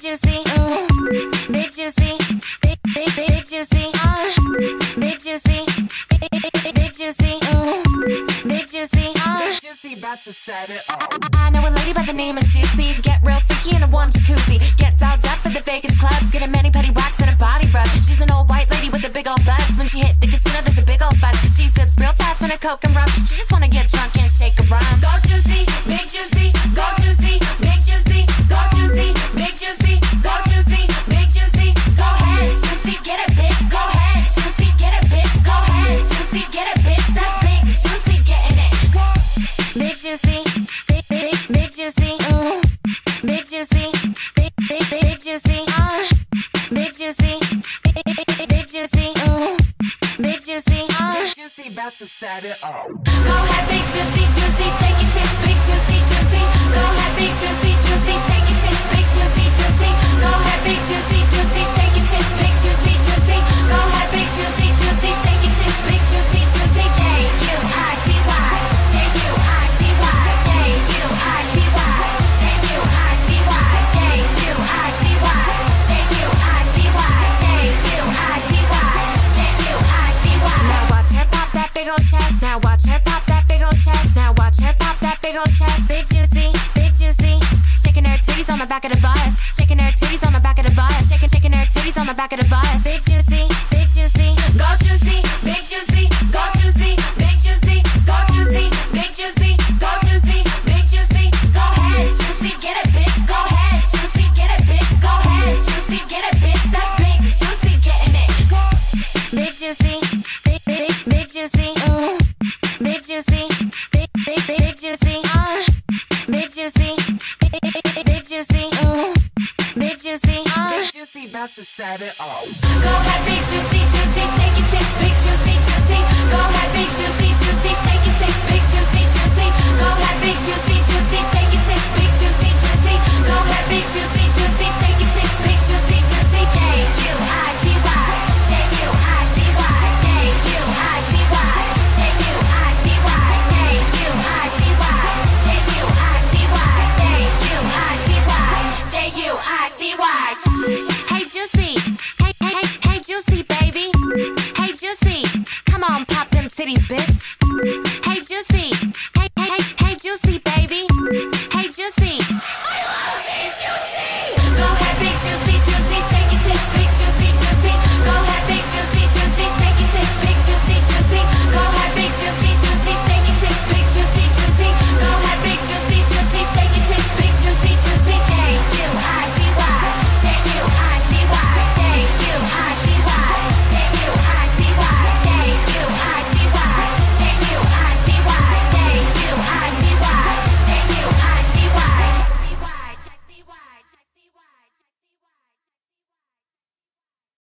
juicy, mm. big juicy, big big big juicy, uh. big juicy, big big big juicy, mm. big juicy, uh. Juicy about to set it off. I know a lady by the name of Juicy. Get real freaky in a warm jacuzzi. Get dolled up for the Vegas clubs. Get a mani petty wax and a body rub. She's an old white lady with a big old buzz. When she hit the casino, there's a big old fuzz. She sips real fast on a coke and rum. She just wanna get drunk and shake a. Go Juicy, big Juicy, Juicy, mm. big Juicy, big big big Juicy, uh. big Juicy, big big big Juicy, mm. big Juicy, uh. Juicy about to set it off. Go ahead, big old chest. Now watch her pop that big old chest. Now watch her pop that big old chest. Big juicy, big juicy. Shaking her titties on the back of the bus. Shaking her titties on the back of the bus. Shaking, shaking her titties on the back of the bus. Big juicy, big juicy. Go juicy, big juicy. Go juicy, big juicy. Go juicy, big juicy. Go juicy, big juicy. Go ahead, juicy, get it, bitch. Go ahead, juicy, get it, bitch. Go ahead, juicy, get it, bitch. That's big juicy getting it. Big juicy, big big big juicy, mm. big juicy, big big big juicy, uh. big juicy, big big big juicy, mm. big juicy, uh. Juicy about to set it off. Go ahead, big juicy, juicy, shake it, tits, big titties, bitch.